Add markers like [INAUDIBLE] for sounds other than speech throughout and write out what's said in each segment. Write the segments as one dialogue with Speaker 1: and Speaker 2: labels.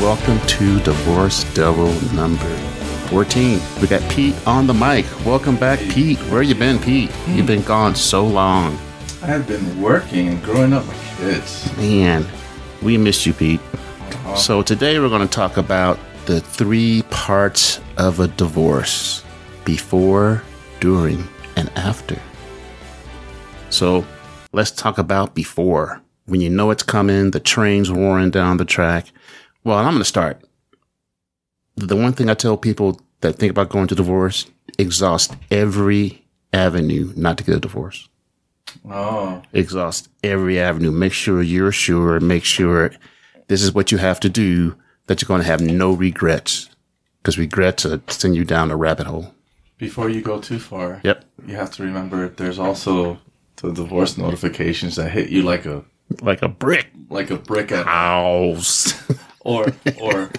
Speaker 1: Welcome to Divorce Devil number 14. We got Pete on the mic. Welcome back, Pete. Where you been, Pete? You've been gone so long.
Speaker 2: I have been working and growing up my kids.
Speaker 1: Man, we missed you, Pete. Oh. So today we're going to talk about the three parts of a divorce before, during, and after. So let's talk about before. When you know it's coming, the train's roaring down the track. Well, I'm going to start. The one thing I tell people that think about going to divorce, exhaust every avenue not to get a divorce.
Speaker 2: Oh,
Speaker 1: Exhaust every avenue. Make sure you're sure. Make sure this is what you have to do, that you're going to have no regrets. Because regrets send you down a rabbit hole.
Speaker 2: before you go too far,
Speaker 1: Yep.
Speaker 2: you have to remember there's also the divorce notifications that hit you like a
Speaker 1: Like a brick
Speaker 2: like a brick at
Speaker 1: house. [LAUGHS]
Speaker 2: or or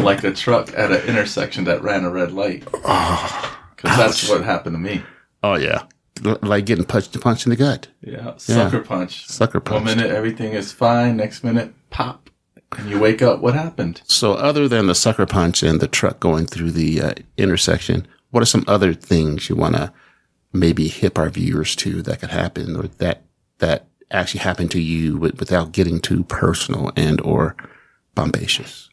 Speaker 2: like a truck at an intersection that ran a red light. Because that's what happened to me.
Speaker 1: oh, yeah. L- like getting punched, punched in the gut.
Speaker 2: Yeah, sucker punch.
Speaker 1: Sucker punch.
Speaker 2: One minute everything is fine, next minute pop, and you wake up. What happened?
Speaker 1: So, other than the sucker punch and the truck going through the uh, intersection, what are some other things you want to maybe hip our viewers to that could happen, or that that actually happened to you with, without getting too personal and or bombacious?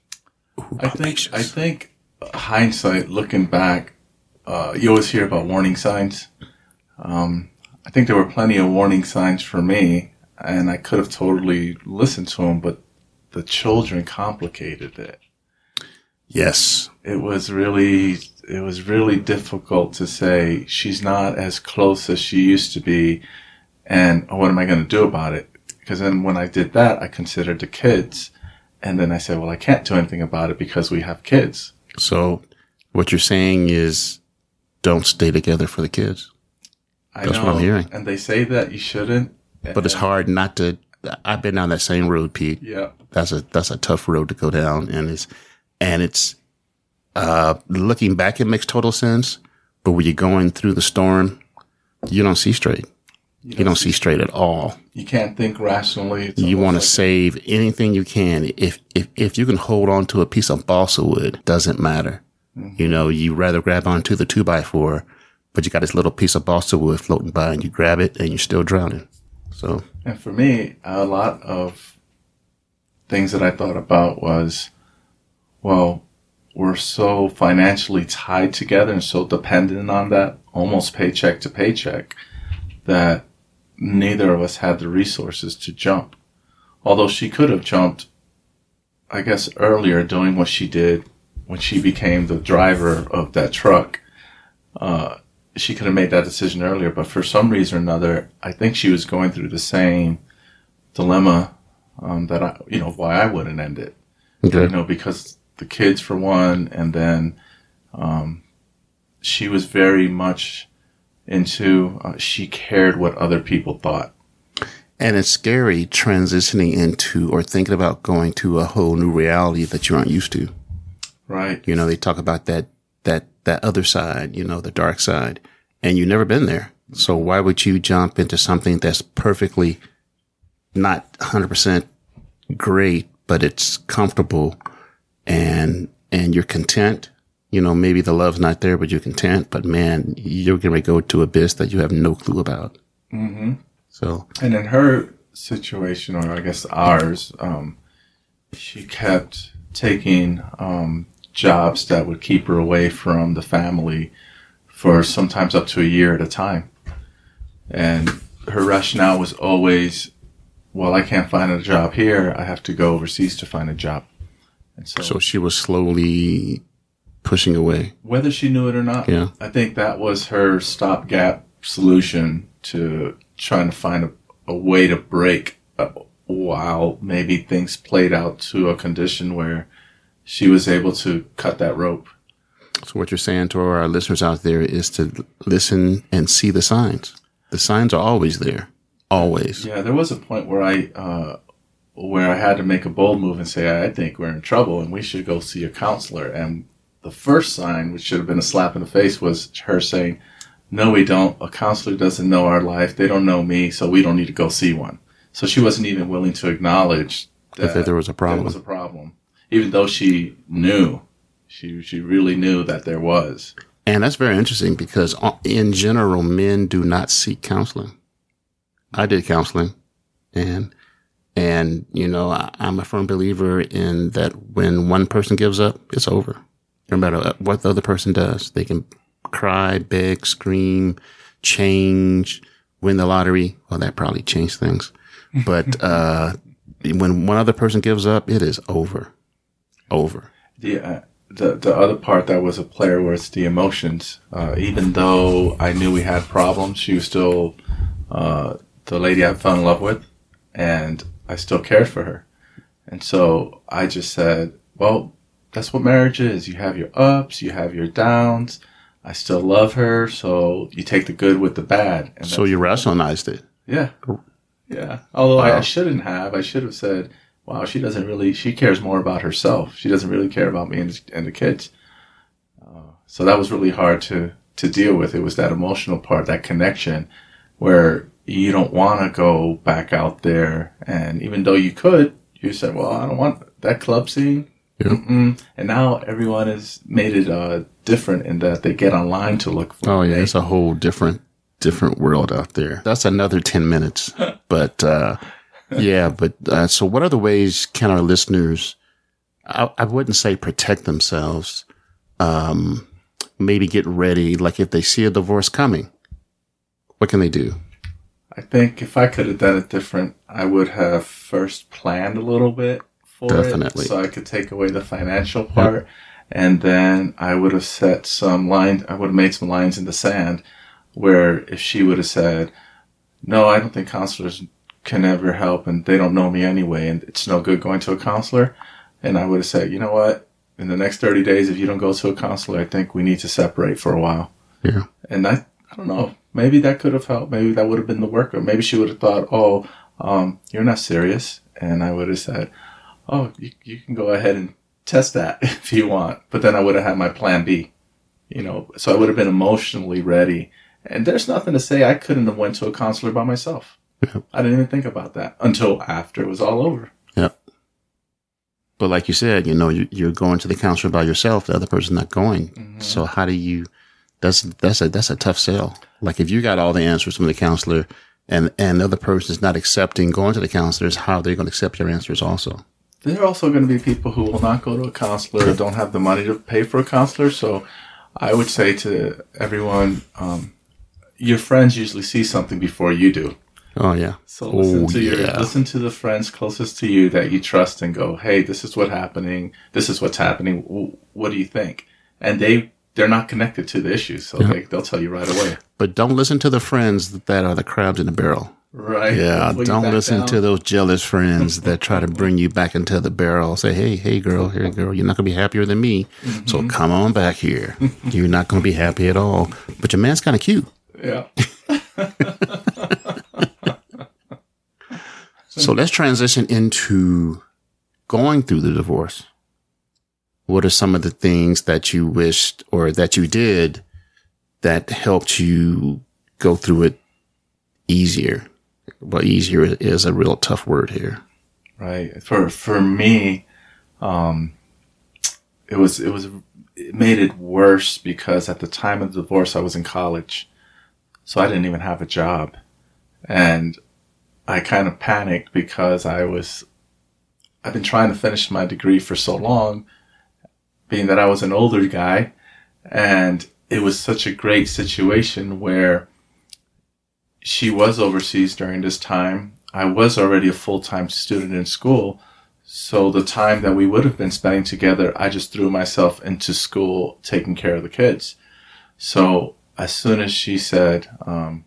Speaker 1: Ooh,
Speaker 2: I think. I think hindsight, looking back, uh, you always hear about warning signs. Um, I think there were plenty of warning signs for me, and I could have totally listened to them, but the children complicated it.
Speaker 1: yes,
Speaker 2: It was really it was really difficult to say she's not as close as she used to be, and what am I going to do about it? Because then when I did that, I considered the kids, and then I said, well, I can't do anything about it because we have kids.
Speaker 1: So, what you're saying is, don't stay together for the kids.
Speaker 2: I
Speaker 1: That's what I'm hearing.
Speaker 2: And they say that you shouldn't.
Speaker 1: But it's hard not to. I've been down that same road, Pete.
Speaker 2: Yeah.
Speaker 1: that's a that's a tough road to go down and it's and it's uh looking back it makes total sense but when you're going through the storm you don't see straight you don't see straight at all.
Speaker 2: You can't think rationally. It's
Speaker 1: you want to
Speaker 2: like-
Speaker 1: save anything you can. If if if you can hold on to a piece of balsa wood doesn't matter. Mm-hmm. You know you rather grab onto the two by four but you got this little piece of balsa wood floating by and you grab it and you're still drowning. So
Speaker 2: And for me, a lot of things that I thought about was, well, we're so financially tied together and so dependent on that, almost paycheck to paycheck, that neither of us had the resources to jump. Although she could have jumped, I guess, earlier doing what she did when she became the driver of that truck. Uh, she could have made that decision earlier, but for some reason or another, I think she was going through the same dilemma um, that I, you know, why I wouldn't end it.
Speaker 1: okay
Speaker 2: You know, because the kids for one, and then um, she was very much into. Uh, she cared what other people thought.
Speaker 1: And it's scary transitioning into or thinking about going to a whole new reality that you aren't used to.
Speaker 2: Right.
Speaker 1: You know, they talk about that, that, that other side, you know, the dark side, and you've never been there. So why would you jump into something that's perfectly not 100% great, but it's comfortable and, and you're content? You know, maybe the love's not there, but you're content, but man, you're going to go to a abyss that you have no clue about.
Speaker 2: hmm
Speaker 1: So
Speaker 2: And in her situation, or I guess ours, um, she kept taking um, jobs that would keep her away from the family for sometimes up to a year at a time. And her rationale was always, well, I can't find a job here. I have to go overseas to find a job. And so,
Speaker 1: So she was slowly pushing away.
Speaker 2: whether she knew it or not,
Speaker 1: Yeah.
Speaker 2: I think that was her stopgap solution to trying to find a, a way to break while maybe things played out to a condition where she was able to cut that rope.
Speaker 1: So what you're saying to our listeners out there is to listen and see the signs. The signs are always there. Always.
Speaker 2: Yeah, there was a point where I uh, where I had to make a bold move and say, I think we're in trouble and we should go see a counselor. And the first sign, which should have been a slap in the face, was her saying, No, we don't. A counselor doesn't know our life. They don't know me, so we don't need to go see one. So she wasn't even willing to acknowledge
Speaker 1: that there was a problem.
Speaker 2: There was a problem, even though she knew, she she really knew that there was.
Speaker 1: And that's very interesting because uh, in general, men do not seek counseling. I did counseling and, and, you know, I, am a firm believer in that when one person gives up, it's over. No matter what the other person does, they can cry, beg, scream, change, win the lottery. Well, that probably changed things. But, [LAUGHS] uh, when one other person gives up, it is over. Over.
Speaker 2: Yeah the the other part that was a player was the emotions. Uh, even though I knew we had problems, she was still uh, the lady I fell in love with, and I still cared for her. And so I just said, "Well, that's what marriage is. You have your ups, you have your downs. I still love her, so you take the good with the bad."
Speaker 1: And so you rationalized it.
Speaker 2: Yeah, yeah. Although wow. I, I shouldn't have. I should have said wow, she doesn't really, she cares more about herself. She doesn't really care about me and, and the kids. Uh, so that was really hard to, to deal with. It was that emotional part, that connection where you don't want to go back out there. And even though you could, you said, well, I don't want that club scene. And now everyone has made it uh, different in that they get online to look for.
Speaker 1: Oh yeah, it's a whole different different world out there. That's another ten minutes, [LAUGHS] but uh, yeah, but uh, so what other ways can our listeners? I, I wouldn't say protect themselves. Um, maybe get ready. Like if they see a divorce coming, what can they do?
Speaker 2: I think if I could have done it different, I would have first planned a little bit for Definitely. it, so I could take away the financial part, yep. and then I would have set some lines. I would have made some lines in the sand, where if she would have said, "No, I don't think counselors can ever help and they don't know me anyway and it's no good going to a counselor. And I would have said, you know what? In the next 30 days, if you don't go to a counselor, I think we need to separate for a while.
Speaker 1: Yeah.
Speaker 2: And I, I don't know. Maybe that could have helped. Maybe that would have been the work. Or maybe she would have thought, oh, um, you're not serious. And I would have said, oh, you, you can go ahead and test that [LAUGHS] if you want. But then I would have had my plan B, you know, so I would have been emotionally ready. And there's nothing to say I couldn't have went to a counselor by myself. I didn't even think about that until after it was all over.
Speaker 1: Yeah. But like you said, you know, you, are going to the counselor by yourself. The other person's not going. Mm-hmm. So how do you? That's that's a that's a tough sell. Like if you got all the answers from the counselor, and and the other person is not accepting going to the counselors, how they're they going to accept your answers also?
Speaker 2: There are also going to be people who will not go to a counselor or don't have the money to pay for a counselor. So I would say to everyone, um, your friends usually see something before you do.
Speaker 1: Oh yeah.
Speaker 2: So listen oh, to your yeah. listen to the friends closest to you that you trust and go, "Hey, this is what's happening. This is what's happening. What do you think?" And they they're not connected to the issues, so yeah. they, they'll tell you right away.
Speaker 1: But don't listen to the friends that are the crabs in the barrel.
Speaker 2: Right.
Speaker 1: Yeah. Don't listen down. to those jealous friends that try to [LAUGHS] bring you back into the barrel. Say, hey, hey, girl, here, girl, you're not going to be happier than me. Mm-hmm. So come on back here. [LAUGHS] you're not going to be happy at all. But your man's kind of cute.
Speaker 2: Yeah. [LAUGHS]
Speaker 1: So let's transition into going through the divorce. What are some of the things that you wished or that you did that helped you go through it easier? Well, easier is a real tough word here.
Speaker 2: Right. For, for me, um, it was, it was, it made it worse because at the time of the divorce, I was in college. So I didn't even have a job. And I kind of panicked because I was, I've been trying to finish my degree for so long, being that I was an older guy, and it was such a great situation where she was overseas during this time. I was already a full time student in school. So the time that we would have been spending together, I just threw myself into school taking care of the kids. So as soon as she said um,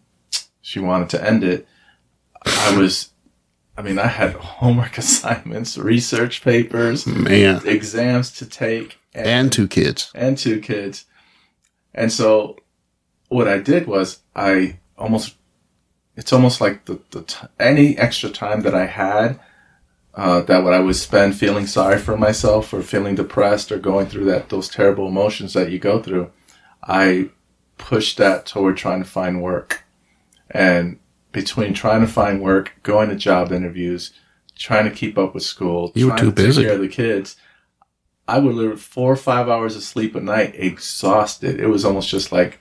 Speaker 2: she wanted to end it, I was, I mean, I had [LAUGHS] homework assignments, research papers,
Speaker 1: man,
Speaker 2: exams to take,
Speaker 1: and, and two kids,
Speaker 2: and two kids. And so what I did was I almost, it's almost like the, the t- any extra time that I had, uh, that what I would spend feeling sorry for myself or feeling depressed or going through that, those terrible emotions that you go through, I pushed that toward trying to find work. And between trying to find work, going to job interviews, trying to keep up with school,
Speaker 1: You were too
Speaker 2: to take
Speaker 1: busy.
Speaker 2: care of the kids. I would live four or five hours of sleep a night, exhausted. It was almost just like,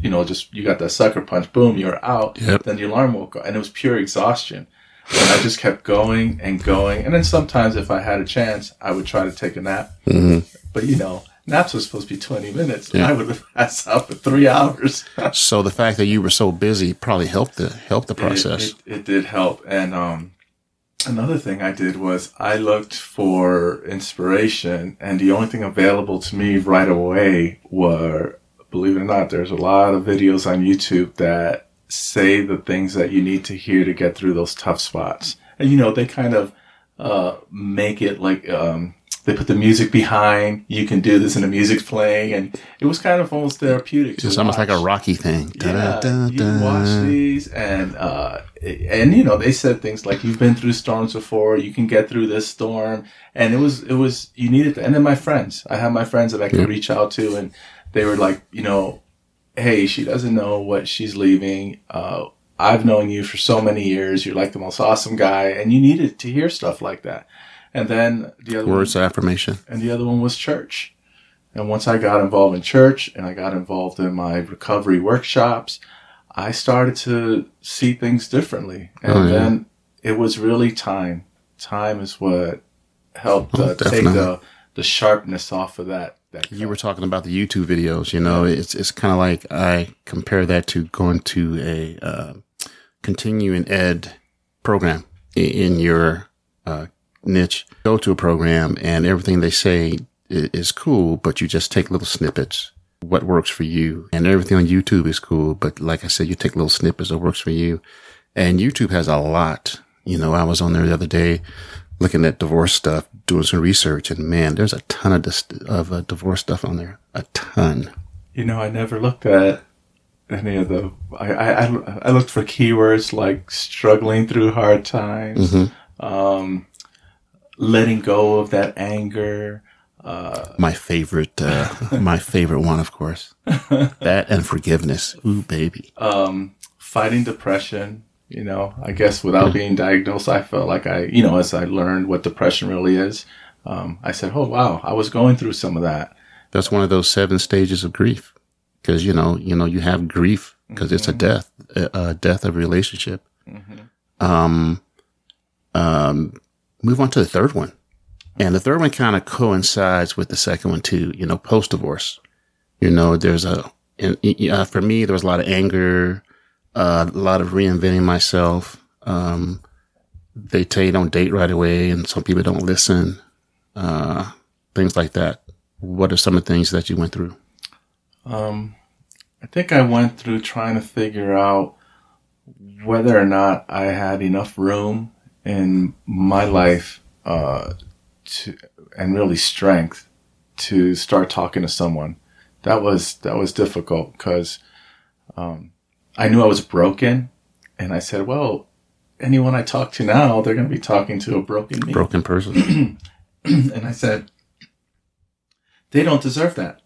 Speaker 2: you know, just you got that sucker punch, boom, you're out.
Speaker 1: Yep.
Speaker 2: Then the alarm woke up, and it was pure exhaustion. And I just kept going and going. And then sometimes, if I had a chance, I would try to take a nap.
Speaker 1: Mhm.
Speaker 2: But you know, naps were supposed to be 20 minutes.
Speaker 1: Yeah.
Speaker 2: I would have [LAUGHS] passed out for three hours. [LAUGHS]
Speaker 1: So the fact that you were so busy probably helped the helped the process.
Speaker 2: It, it, it did help. And um, another thing I did was I looked for inspiration, and the only thing available to me right away were, believe it or not, there's a lot of videos on YouTube that say the things that you need to hear to get through those tough spots. And you know, they kind of uh, make it like um, they put the music behind. You can do this, and the music's playing, and it was kind of almost therapeutic.
Speaker 1: It's almost like a. Rocky thing.
Speaker 2: Yeah, you watch these, and uh, and you know they said things like you've been through storms before, you can get through this storm, and it was it was you needed. To, and then my friends, I have my friends that I could
Speaker 1: Yeah.
Speaker 2: reach out to, and they were like, you know, hey, she doesn't know what she's leaving. Uh, I've known you for so many years. You're like the most awesome guy, and you needed to hear stuff like that. And then the other
Speaker 1: Words of affirmation.
Speaker 2: and the other one was church. And once I got involved in church and I got involved in my recovery workshops, I started to see things differently. And
Speaker 1: Oh, yeah.
Speaker 2: then it was really time. Time is what helped
Speaker 1: Oh,
Speaker 2: uh, take the the sharpness off of that. That
Speaker 1: You were talking about the YouTube videos. You know, it's it's kind of like I compare that to going to a uh, continuing ed program i- in your uh, niche. Go to a program and everything they say is cool, but you just take little snippets. What works for you, and everything on YouTube is cool. But like I said, you take little snippets that works for you, and YouTube has a lot. You know, I was on there the other day looking at divorce stuff, doing some research, and man, there's a ton of this, of uh, divorce stuff on there. A ton.
Speaker 2: You know, I never looked at any of the. I, I, I- looked for keywords like struggling through hard times,
Speaker 1: Mm-hmm.
Speaker 2: um, letting go of that anger.
Speaker 1: My favorite, uh, [LAUGHS] my favorite one, of course. [LAUGHS] that and forgiveness. Ooh, baby.
Speaker 2: um, fighting depression. You know, I guess without being diagnosed, I felt like I, you know, as I learned what depression really is, um, I said, "Oh wow, I was going through some of that."
Speaker 1: That's one of those seven stages of grief. Because you know, you know, you have grief because it's a death, a, death of relationship. Um, um, move on to the third one, and the third one kind of coincides with the second one too. You know, post divorce. You know, there's a, and, uh, for me, there was a lot of anger, a lot of reinventing myself. Um, they tell you don't date right away, and some people don't listen. Uh, things like that. What are some of the things that you went through?
Speaker 2: Um, I think I went through trying to figure out whether or not I had enough room in my life uh, to, and really strength to start talking to someone. That was that was difficult because um, I knew I was broken, and I said, "Well, anyone I talk to now, they're going to be talking to a broken me."
Speaker 1: Broken person. [CLEARS THROAT]
Speaker 2: and I said, they don't deserve that.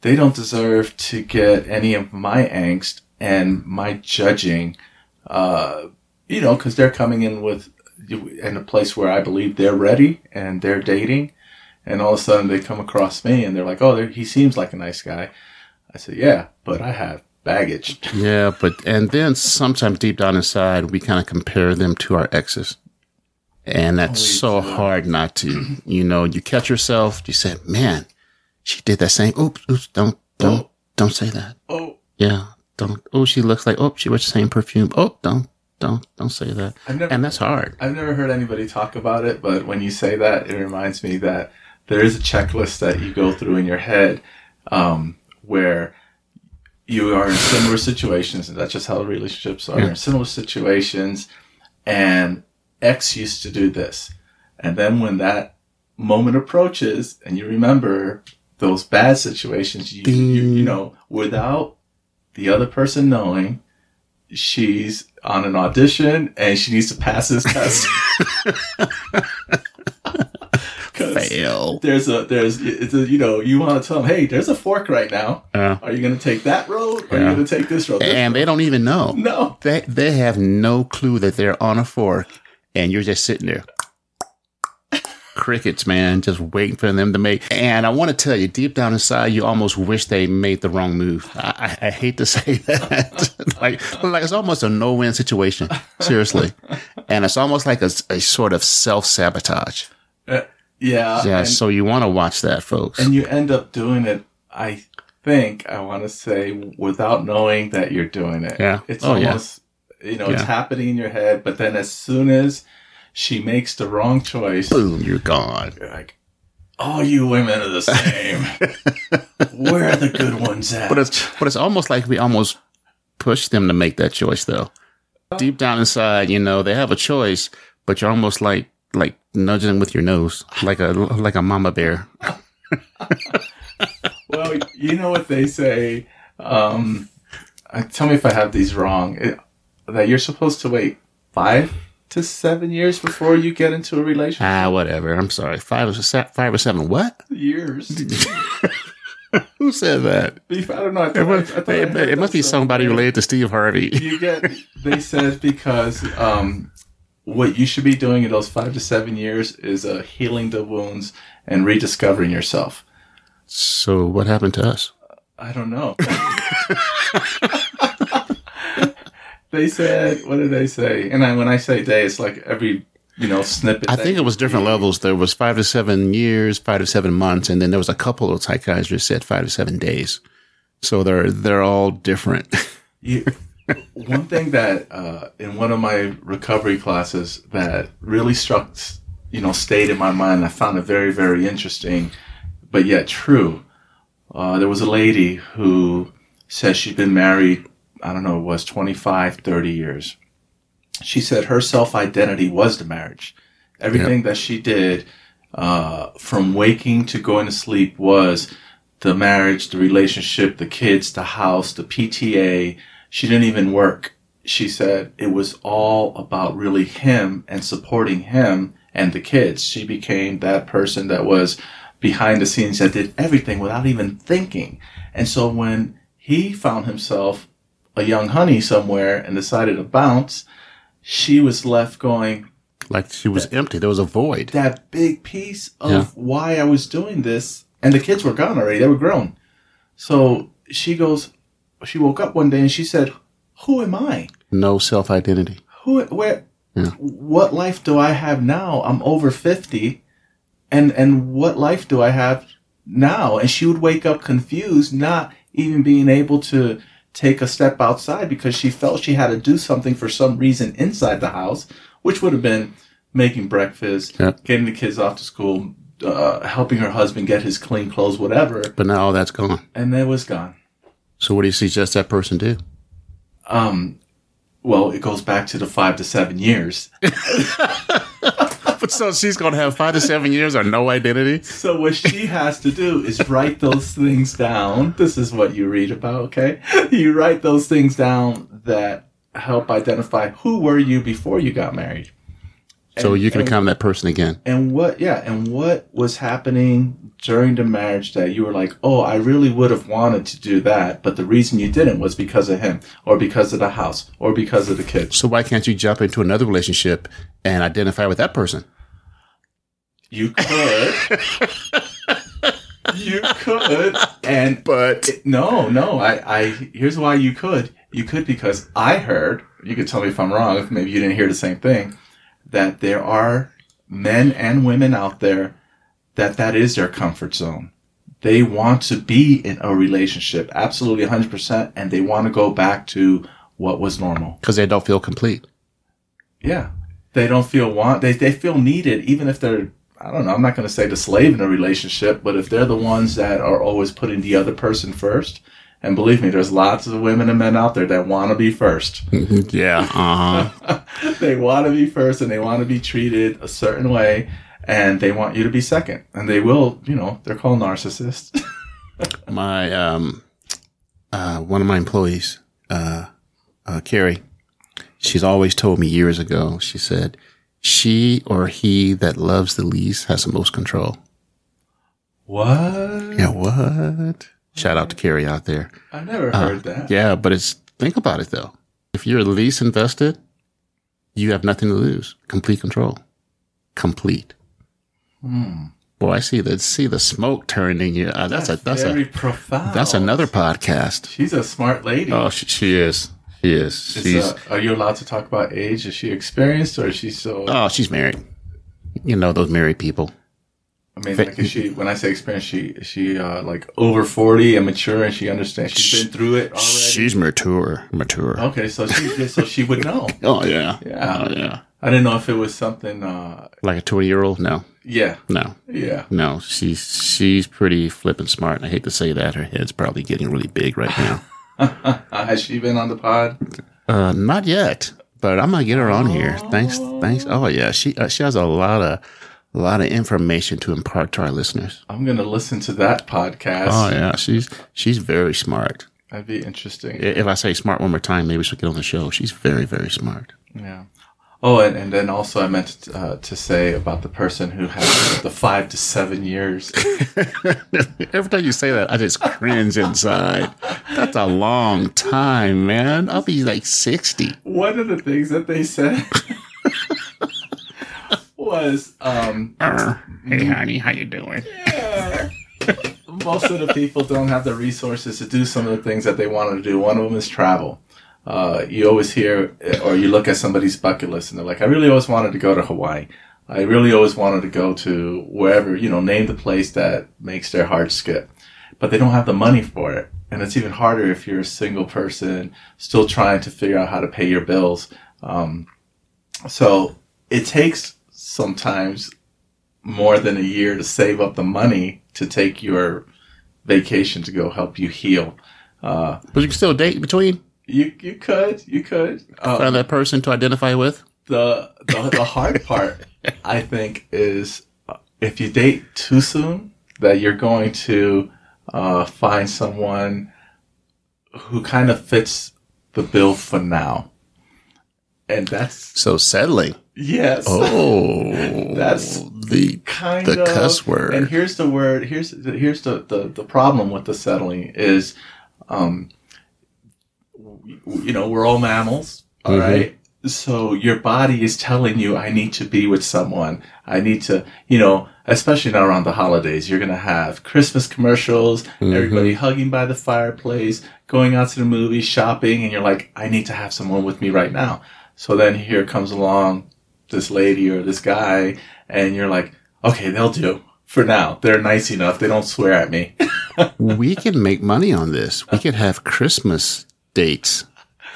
Speaker 2: They don't deserve to get any of my angst and my judging, uh, you know, because they're coming in with in a place where I believe they're ready and they're dating, and all of a sudden they come across me and they're like, "Oh, he seems like a nice guy." I said, "Yeah, but I have baggage."
Speaker 1: yeah, but and then sometimes deep down inside, we kind of compare them to our exes, and that's so hard not to. You know, you catch yourself. You say, "Man, she did that same." Oops, oops, don't, don't,
Speaker 2: Oh.
Speaker 1: don't say that.
Speaker 2: oh,
Speaker 1: Yeah, don't. Oh, she looks like. Oh, she wears the same perfume. Oh, don't, don't, don't say that.
Speaker 2: I've never
Speaker 1: And that's hard.
Speaker 2: I've never heard anybody talk about it, but when you say that, it reminds me that there is a checklist that you go through in your head um, where you are in similar situations, and that's just how relationships are.
Speaker 1: Yeah.
Speaker 2: In similar situations, and X used to do this, and then when that moment approaches, and you remember those bad situations, you you, you know, without the other person knowing, she's on an audition and she needs to pass this test. [LAUGHS]
Speaker 1: Fail.
Speaker 2: There's a there's it's a you know you want to tell them hey there's a fork right now
Speaker 1: Yeah.
Speaker 2: are you going to take that road or are you going to take this road This
Speaker 1: And they don't even know.
Speaker 2: no
Speaker 1: They they have no clue that they're on a fork, and you're just sitting there. crickets, man, just waiting for them to make. And I want to tell you, deep down inside, you almost wish they made the wrong move. I, I, I hate to say [LAUGHS] that. [LAUGHS] like, like it's almost a no win situation. Seriously. [LAUGHS] And it's almost like a, a sort of self sabotage.
Speaker 2: Uh, yeah.
Speaker 1: Yeah.
Speaker 2: and-
Speaker 1: so you want to watch that, folks.
Speaker 2: and you end up doing it i think i want to say without knowing that you're doing it
Speaker 1: Yeah.
Speaker 2: it's
Speaker 1: Oh, yeah.
Speaker 2: almost you know it's happening in your head but then as soon as she makes the wrong choice
Speaker 1: Boom, you're gone.
Speaker 2: you're like all you women are the same [LAUGHS] where are the good ones at
Speaker 1: But it's but it's almost like we almost push them to make that choice though. Deep down inside, you know, they have a choice, but you're almost like like nudging them with your nose, like a like a mama bear. [LAUGHS]
Speaker 2: well you know what they say um uh, tell me if i have these wrong it, that you're supposed to wait five to seven years before you get into a relationship
Speaker 1: Ah, whatever. I'm sorry. Five or se- five or seven. What?
Speaker 2: years [LAUGHS] [LAUGHS]
Speaker 1: Who said that?
Speaker 2: Beef, I don't know. I
Speaker 1: It,
Speaker 2: thought,
Speaker 1: must,
Speaker 2: I, I I
Speaker 1: it, it must be somebody related to Steve Harvey.
Speaker 2: You get. They said because um, what you should be doing in those five to seven years is uh, healing the wounds and rediscovering yourself.
Speaker 1: So what happened to us?
Speaker 2: I don't know. [LAUGHS] they said, what did they say? And I, when I say day, it's like every you know snippet.
Speaker 1: I think it was different levels. There was five to seven years, five to seven months, and then there was a couple of psychiatrists said five to seven days. So they're they're all different.
Speaker 2: You, one thing that uh, in one of my recovery classes that really struck, you know, stayed in my mind. I found it very, very interesting, but yet true. Uh, there was a lady who said she'd been married. I don't know, it was 25, 30 years. She said her self identity was the marriage. Everything that she did, uh, from waking to going to sleep was the marriage, the relationship, the kids, the house, the PTA. She didn't even work. She said it was all about really him and supporting him and the kids. She became that person that was behind the scenes that did everything without even thinking. And so when he found himself a young honey somewhere and decided to bounce, she was left going,
Speaker 1: like she was empty. There was a void.
Speaker 2: that big piece of
Speaker 1: Yeah.
Speaker 2: why I was doing this. And the kids were gone already. They were grown. So she goes, she woke up one day and she said, who am I?
Speaker 1: No self identity.
Speaker 2: Who, where,
Speaker 1: Yeah.
Speaker 2: what life do I have now? I'm over 50. And, and what life do I have now? And she would wake up confused, not even being able to take a step outside because she felt she had to do something for some reason inside the house, which would have been making breakfast,
Speaker 1: Yeah.
Speaker 2: getting the kids off to school, uh, helping her husband get his clean clothes, whatever.
Speaker 1: But now all that's gone.
Speaker 2: And it was gone.
Speaker 1: So what do you suggest that person do?
Speaker 2: Um, well, it goes back to the five to seven years.
Speaker 1: But [LAUGHS] so she's gonna have five to seven years or no identity.
Speaker 2: So what she has to do is write those things down. This is what you read about, okay? You write those things down that help identify who were you before you got married.
Speaker 1: So
Speaker 2: And-
Speaker 1: you can
Speaker 2: and-
Speaker 1: become that person again.
Speaker 2: and what yeah and what was happening during the marriage that you were like oh i really would have wanted to do that but the reason you didn't was because of him or because of the house or because of the kids
Speaker 1: So why can't you jump into another relationship and identify with that person?
Speaker 2: you could [LAUGHS] you could and
Speaker 1: But
Speaker 2: no no i i here's why you could you could because i heard you could tell me if i'm wrong if maybe you didn't hear the same thing that there are men and women out there that that is their comfort zone. They want to be in a relationship absolutely 100% and they want to go back to what was normal.
Speaker 1: Because they don't feel complete.
Speaker 2: yeah. They don't feel want they, they feel needed even if they're i don't know i'm not going to say the slave in a relationship but if they're the ones that are always putting the other person first and believe me there's lots of women and men out there that want to be first
Speaker 1: yeah. Uh huh. [LAUGHS]
Speaker 2: they want to be first and they want to be treated a certain way and they want you to be second and they will you know they're called narcissists [LAUGHS]
Speaker 1: my um, uh, one of my employees, uh, uh, Carrie, she's always told me years ago. She said, "She or he that loves the least has the most control."
Speaker 2: what
Speaker 1: Yeah. What? Shout out to Carrie out there.
Speaker 2: i never heard that
Speaker 1: Yeah, but it's think about it though. If you're least invested, you have nothing to lose. Complete control. Complete. Boy, I see the see the smoke turning you. Uh, that's a that's
Speaker 2: very
Speaker 1: a
Speaker 2: profound.
Speaker 1: that's another podcast.
Speaker 2: She's a smart lady.
Speaker 1: Oh, she, she is. She is.
Speaker 2: Is,
Speaker 1: She's
Speaker 2: uh, are you allowed to talk about age? Is she experienced or is she so?
Speaker 1: oh, she's married. You know those married people.
Speaker 2: I mean, like, is she? When I say experienced, she is she uh, like over forty and mature, and she understands. She's been through it already.
Speaker 1: She's mature. Mature.
Speaker 2: okay, so she so she would know. [LAUGHS]
Speaker 1: Oh yeah.
Speaker 2: Yeah.
Speaker 1: Oh yeah.
Speaker 2: I didn't know if it was something. Uh,
Speaker 1: Like a twenty year old? No.
Speaker 2: yeah,
Speaker 1: No.
Speaker 2: yeah.
Speaker 1: No. She's she's pretty flippin' smart. and I hate to say that. Her head's probably getting really big right now. [LAUGHS]
Speaker 2: Has she been on the pod?
Speaker 1: Uh, not yet, but I'm gonna get her on here. Thanks, thanks. Oh yeah, she uh, she has a lot of a lot of information to impart to our listeners.
Speaker 2: I'm gonna listen to that podcast.
Speaker 1: Oh yeah, she's she's very smart.
Speaker 2: That'd be interesting.
Speaker 1: If I say smart one more time, maybe she'll get on the show. She's very very smart.
Speaker 2: Yeah. Oh, and, and then also I meant uh, to say about the person who has the five to seven years. [LAUGHS]
Speaker 1: Every time you say that, I just cringe inside. That's a long time, man. I'll be like sixty.
Speaker 2: One of the things that they said was um,
Speaker 1: Hey, honey, how you doing? [LAUGHS]
Speaker 2: most of the people don't have the resources to do some of the things that they wanted to do. One of them is travel. Uh, you always hear, or you look at somebody's bucket list and they're like, I really always wanted to go to Hawaii. I really always wanted to go to wherever, you know, name the place that makes their heart skip. But they don't have the money for it. And it's even harder if you're a single person still trying to figure out how to pay your bills. Um, so it takes sometimes more than a year to save up the money to take your vacation to go help you heal. Uh,
Speaker 1: But you can still date in between.
Speaker 2: you you could you could um,
Speaker 1: Find that person to identify with.
Speaker 2: the, the the hard part [LAUGHS] I think is uh, if you date too soon that you're going to uh, find someone who kind of fits the bill for now, and that's
Speaker 1: So settling.
Speaker 2: Yes. [LAUGHS]
Speaker 1: Oh,
Speaker 2: That's
Speaker 1: the
Speaker 2: kind
Speaker 1: the
Speaker 2: of
Speaker 1: cuss word.
Speaker 2: And here's the word. Here's here's the the, the problem with the settling is, um, you know, we're all mammals, all right.
Speaker 1: Mhm.
Speaker 2: So your body is telling you, I need to be with someone. I need to, you know, especially now around the holidays, you're gonna have Christmas commercials,
Speaker 1: Mm-hmm.
Speaker 2: everybody hugging by the fireplace, going out to the movies, shopping, and you're like, I need to have someone with me right now. So then here comes along this lady or this guy, and you're like, okay, they'll do for now. They're nice enough. They don't swear at me. [LAUGHS]
Speaker 1: we can make money on this. We could have Christmas dates,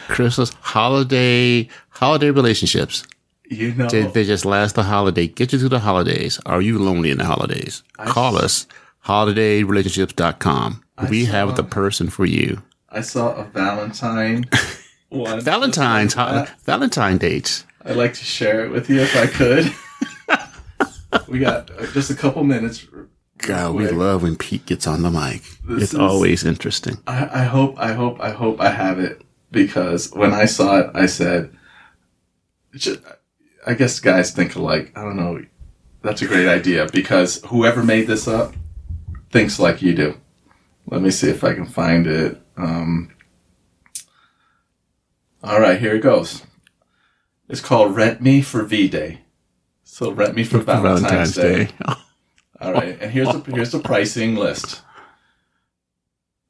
Speaker 1: Christmas holiday holiday relationships.
Speaker 2: you know,
Speaker 1: They, they just last the holiday. Get you through the holidays. Are you lonely in the holidays? Call us holidayrelationships.com. We
Speaker 2: saw-
Speaker 1: have the person for you.
Speaker 2: I saw a Valentine [LAUGHS] one.
Speaker 1: Valentine's
Speaker 2: like
Speaker 1: ho- uh, Valentine dates.
Speaker 2: That. I'd like to share it with you if I could. we got uh, just a couple minutes.
Speaker 1: God, we love when Pete gets on the mic.
Speaker 2: This
Speaker 1: it's
Speaker 2: is-
Speaker 1: always interesting.
Speaker 2: I, I hope, I hope, I hope I have it because when I saw it, I said, ju- I guess guys think alike. I don't know. That's a great idea because whoever made this up thinks like you do. Let me see if I can find it. Um, all right, here it goes. It's called Rent Me for V Day. So rent me for Valentine's, Day. [LAUGHS] All right, and here's the here's the pricing list.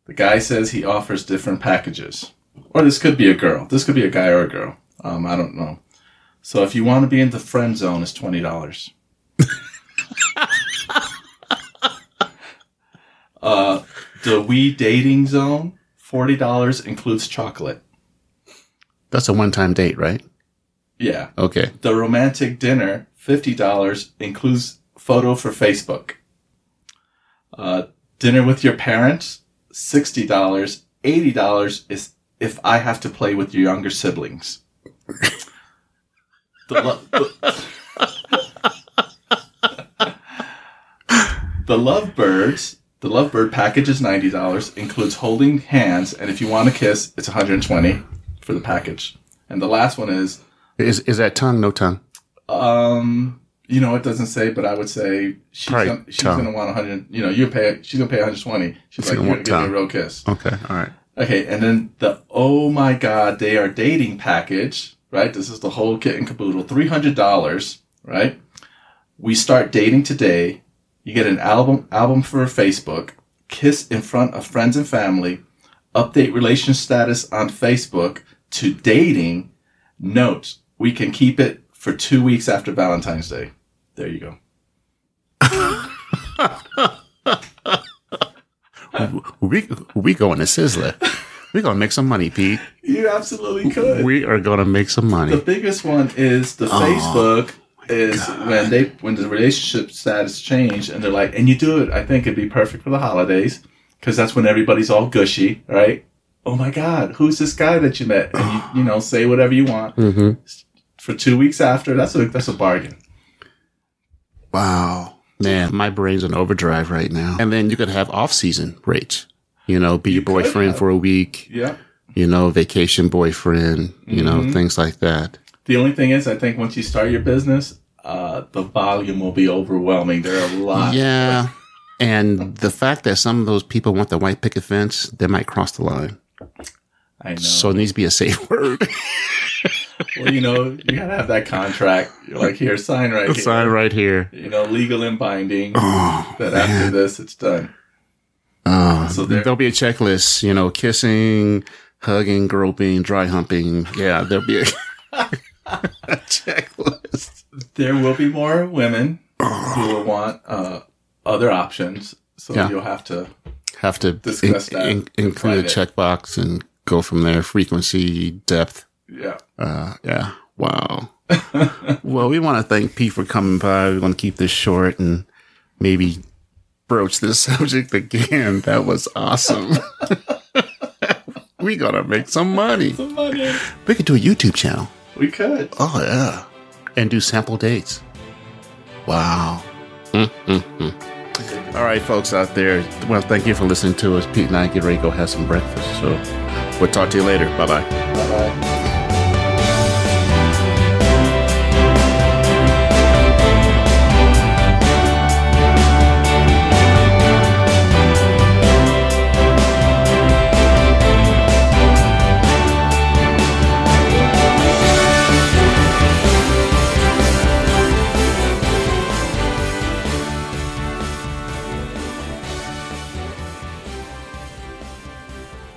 Speaker 2: The guy says he offers different packages, or this could be a girl. This could be a guy or a girl. Um, I don't know. So if you want to be in the friend zone, it's twenty dollars. [LAUGHS] uh, the we dating zone, forty dollars includes chocolate.
Speaker 1: That's a one time date, right?
Speaker 2: Yeah.
Speaker 1: Okay.
Speaker 2: The romantic dinner, fifty dollars includes photo for Facebook. Uh, dinner with your parents, sixty dollars. Eighty dollars is if I have to play with your younger siblings. the, lo- the, the lovebirds. The lovebird package is ninety dollars, includes holding hands, and if you want to kiss, it's one hundred and twenty for the package. And the last one is
Speaker 1: Is is that tongue? No tongue.
Speaker 2: um, you know, it doesn't say, but I would say she's
Speaker 1: Probably
Speaker 2: gonna, she's
Speaker 1: tongue.
Speaker 2: gonna want 100. You know, you pay. She's gonna pay 120. She's like,
Speaker 1: gonna
Speaker 2: you're gonna give me a real kiss.
Speaker 1: Okay. All right.
Speaker 2: Okay, and then the oh my god, they are dating package. Right, this is the whole kit and caboodle. Three hundred dollars. Right, we start dating today. You get an album album for Facebook, kiss in front of friends and family, update relation status on Facebook to dating. Note, we can keep it for two weeks after Valentine's Day. There you go. [LAUGHS]
Speaker 1: we we going to Sizzler. We're gonna make some money, Pete.
Speaker 2: You absolutely could.
Speaker 1: We are gonna make some money.
Speaker 2: The biggest one is the Facebook is when they when the relationship status changed and they're like, and you do it. I think it'd be perfect for the holidays because that's when everybody's all gushy, right? Oh my God, who's this guy that you met? And you you know say whatever you want
Speaker 1: hmm
Speaker 2: for two weeks after. That's a that's a bargain.
Speaker 1: Wow, man, my brain's in overdrive right now. And then you could have off-season rates. You know, be your boyfriend for a week.
Speaker 2: Yeah.
Speaker 1: You know, vacation boyfriend. You know,
Speaker 2: Mhm.
Speaker 1: things like that.
Speaker 2: The only thing is, I think once you start your business, uh, the volume will be overwhelming. There are a lot.
Speaker 1: Yeah. And the fact that some of those people want the white picket fence, they might cross the line.
Speaker 2: I know.
Speaker 1: So it needs to be a safe [LAUGHS] word.
Speaker 2: Well, you know, you gotta have that contract. You're like, here, sign right [LAUGHS] here.
Speaker 1: Sign right here.
Speaker 2: You know, legal and binding.
Speaker 1: Oh,
Speaker 2: that after this, it's done.
Speaker 1: Oh,
Speaker 2: So there-
Speaker 1: there'll be a checklist, you know, kissing, hugging, groping, dry humping. Yeah, there'll be a, a [LAUGHS] checklist.
Speaker 2: There will be more women who will want uh, other options. So
Speaker 1: Yeah.
Speaker 2: you'll have to.
Speaker 1: Have to
Speaker 2: Discuss that in
Speaker 1: include a checkbox and go from there. Frequency, depth.
Speaker 2: Yeah.
Speaker 1: Uh, yeah. Wow. [LAUGHS] well, we want to thank Pete for coming by. We want to keep this short and maybe broach this [LAUGHS] subject again. That was awesome. [LAUGHS] we gotta make some money.
Speaker 2: Somebody.
Speaker 1: We could do a YouTube channel.
Speaker 2: We could.
Speaker 1: Oh yeah, and do sample dates. Wow. Mm-mm-mm. All right, folks out there. Well, thank you for listening to us. Pete and I get ready to go have some breakfast. So we'll talk to you later. Bye bye.
Speaker 2: Bye bye.